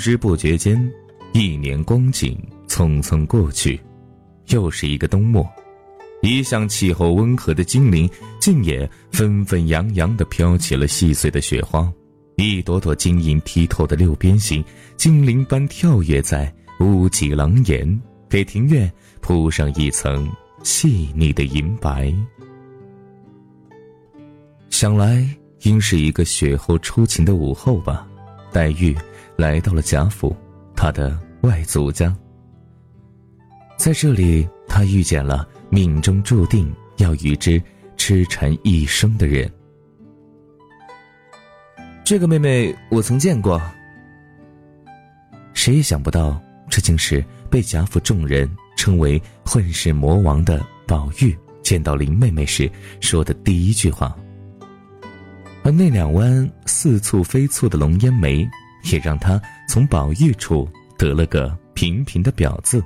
不知不觉间，一年光景匆匆过去，又是一个冬末。一向气候温和的精灵，竟也纷纷扬扬地飘起了细碎的雪花。一朵朵晶莹剔透的六边形，精灵般跳跃在屋脊廊檐，给庭院铺上一层细腻的银白。想来，应是一个雪后初晴的午后吧。黛玉来到了贾府，他的外祖家。在这里，他遇见了命中注定要与之痴缠一生的人。这个妹妹我曾见过。谁也想不到，这竟是被贾府众人称为“混世魔王”的宝玉见到林妹妹时说的第一句话。而那两弯似蹙非蹙的浓烟眉，也让他从宝玉处得了个平平的表字。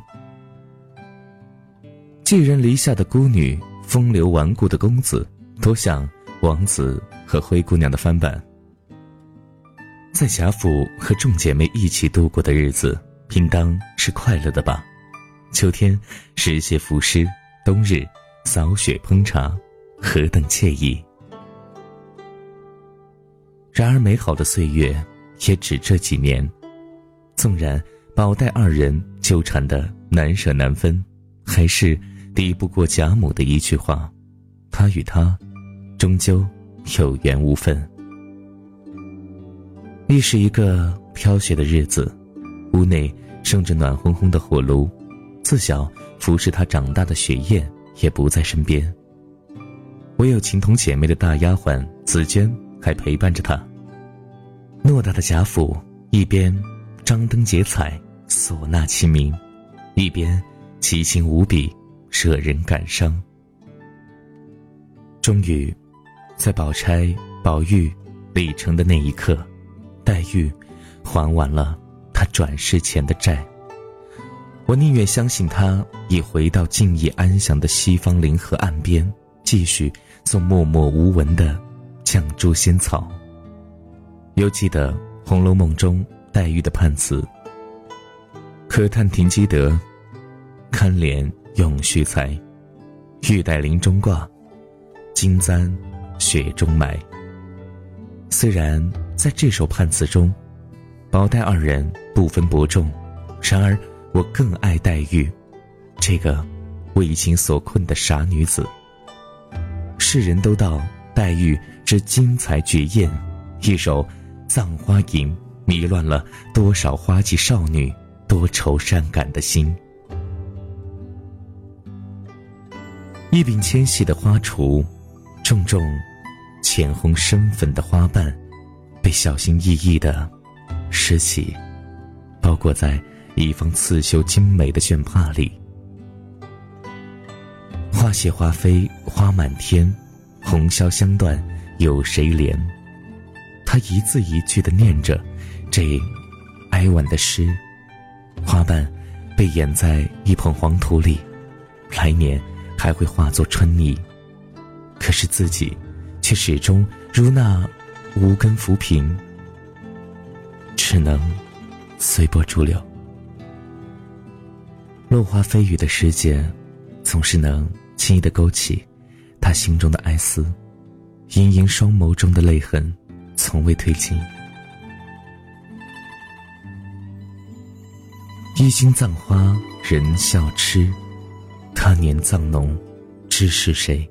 寄人篱下的孤女，风流顽固的公子，多像王子和灰姑娘的翻版。在贾府和众姐妹一起度过的日子，应当是快乐的吧？秋天拾些浮诗，冬日扫雪烹茶，何等惬意！然而，美好的岁月也只这几年。纵然宝黛二人纠缠的难舍难分，还是抵不过贾母的一句话：“他与他，终究有缘无分。”亦是一个飘雪的日子，屋内生着暖烘烘的火炉，自小服侍他长大的雪雁也不在身边，唯有情同姐妹的大丫鬟紫鹃。还陪伴着他。偌大的贾府，一边张灯结彩，唢呐齐鸣，一边奇情无比，惹人感伤。终于，在宝钗、宝玉礼成的那一刻，黛玉还完了他转世前的债。我宁愿相信他已回到静谧安详的西方灵河岸边，继续做默默无闻的。绛珠仙草。犹记得《红楼梦》中黛玉的判词：“可叹停机德，堪怜永续才。玉带林中挂，金簪雪中埋。”虽然在这首判词中，宝黛二人不分伯仲，然而我更爱黛玉，这个为情所困的傻女子。世人都道黛玉。之精彩绝艳，一首《葬花吟》迷乱了多少花季少女多愁善感的心。一柄纤细的花锄，重重浅红深粉的花瓣，被小心翼翼的拾起，包裹在一方刺绣精美的绢帕里。花谢花飞花满天，红消香断。有谁怜？他一字一句的念着这哀婉的诗，花瓣被掩在一捧黄土里，来年还会化作春泥。可是自己却始终如那无根浮萍，只能随波逐流。落花飞雨的时节，总是能轻易的勾起他心中的哀思。盈盈双眸中的泪痕，从未褪尽。一经葬花人笑痴，他年葬侬知是谁？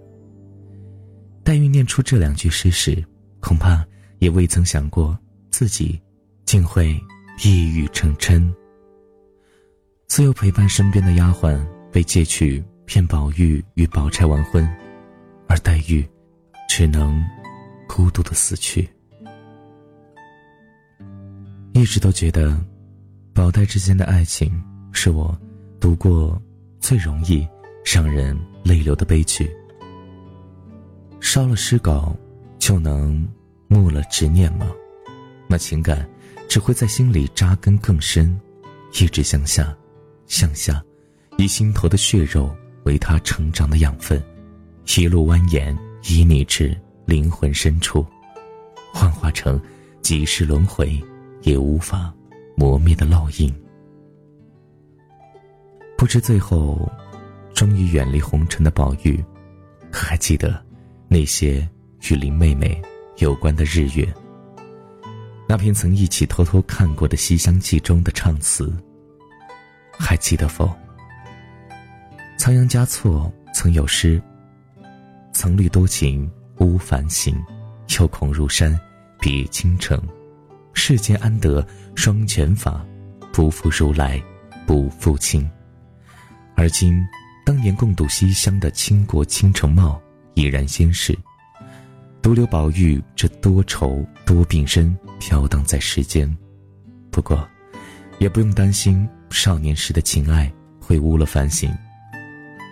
黛玉念出这两句诗时，恐怕也未曾想过自己竟会一语成谶。自幼陪伴身边的丫鬟被借去骗宝玉与宝钗完婚，而黛玉。只能孤独的死去。一直都觉得，宝黛之间的爱情是我读过最容易让人泪流的悲剧。烧了诗稿，就能没了执念吗？那情感只会在心里扎根更深，一直向下，向下，以心头的血肉为他成长的养分，一路蜿蜒。以你至灵魂深处，幻化成几世轮回，也无法磨灭的烙印。不知最后，终于远离红尘的宝玉，还记得那些与林妹妹有关的日月。那篇曾一起偷偷看过的《西厢记》中的唱词，还记得否？仓央嘉措曾有诗：“曾虑多情无繁行，又恐入山别倾城。世间安得双全法？不负如来不负卿。”而今，当年共度西厢的倾国倾城貌已然仙逝，独留宝玉这多愁多病身飘荡在世间。不过，也不用担心少年时的情爱会污了凡行。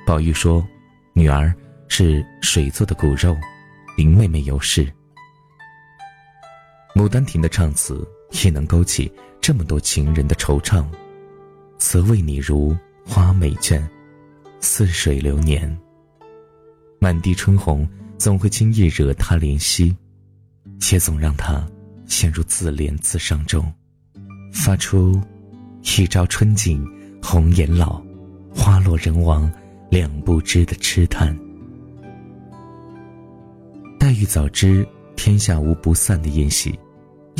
宝玉说：“女儿是水做的骨肉，林妹妹有事。”《牡丹亭》的唱词也能勾起这么多情人的惆怅，则为你如。花美眷，似水流年。满地春红，总会轻易惹他怜惜，且总让他陷入自怜自伤中，发出“一朝春尽红颜老，花落人亡两不知”的痴叹。黛玉早知天下无不散的宴席，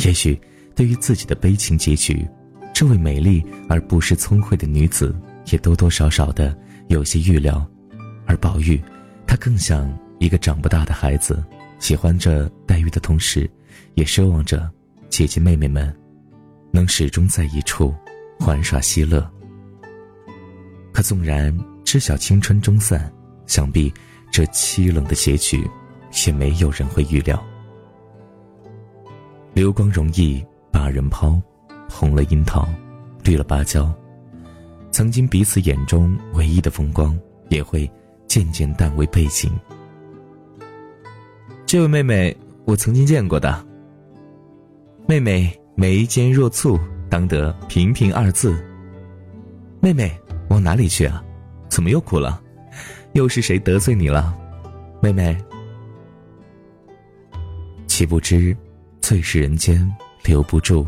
也许对于自己的悲情结局，这位美丽而不失聪慧的女子。也多多少少的有些预料，而宝玉，他更像一个长不大的孩子，喜欢着黛玉的同时，也奢望着姐姐妹妹们能始终在一处玩耍嬉乐。可纵然知晓青春终散，想必这凄冷的结局，也没有人会预料。流光容易把人抛，红了樱桃，绿了芭蕉。曾经彼此眼中唯一的风光，也会渐渐淡为背景。这位妹妹，我曾经见过的。妹妹眉间若蹙，当得平平二字。妹妹往哪里去啊？怎么又哭了？又是谁得罪你了？妹妹，岂不知最是人间留不住，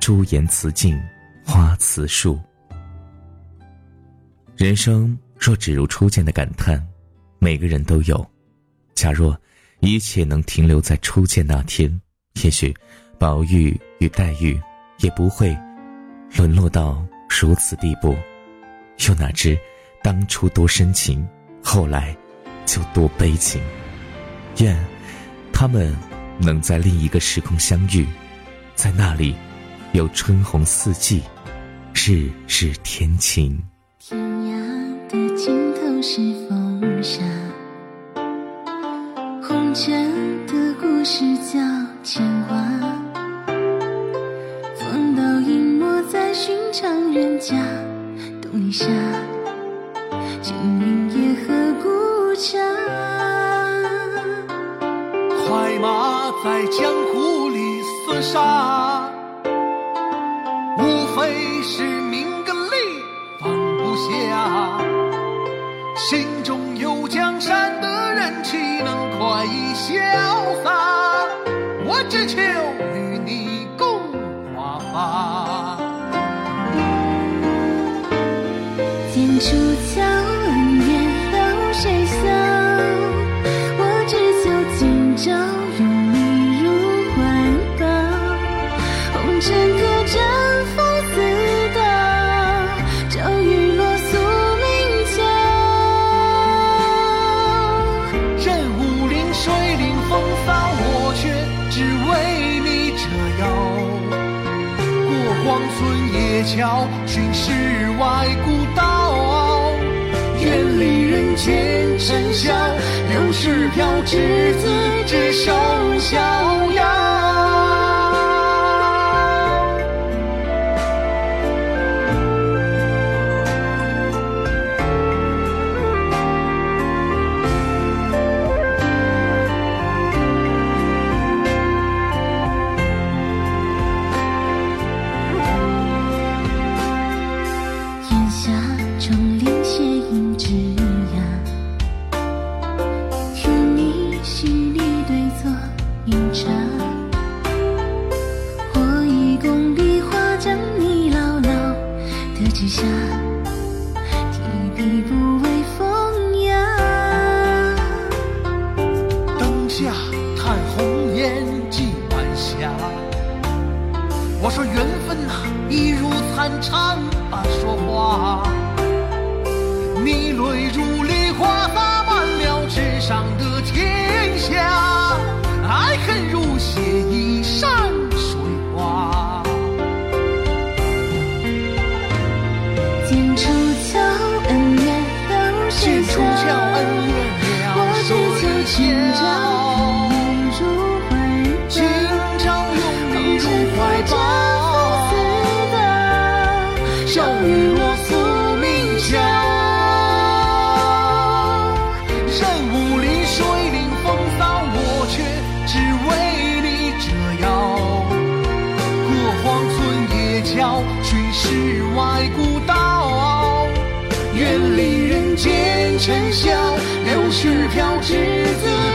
朱颜辞镜花辞树。人生若只如初见的感叹，每个人都有。假若一切能停留在初见那天，也许宝玉与黛玉也不会沦落到如此地步。又哪知当初多深情，后来就多悲情。愿他们能在另一个时空相遇，在那里有春红四季，日日天晴。天涯的尽头是风沙，红尘的故事叫牵挂。风倒影没在寻常人家，冬一夏，见尘嚣，柳絮飘，执子之手下。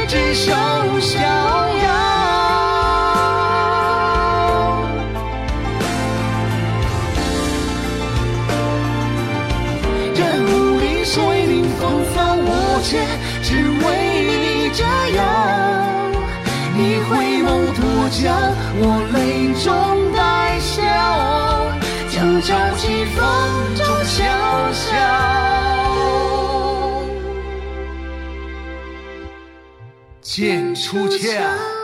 执手逍遥任武林水领风骚我却只为你折腰你回眸多娇我泪中带笑酒朝旗风中潇潇剑出鞘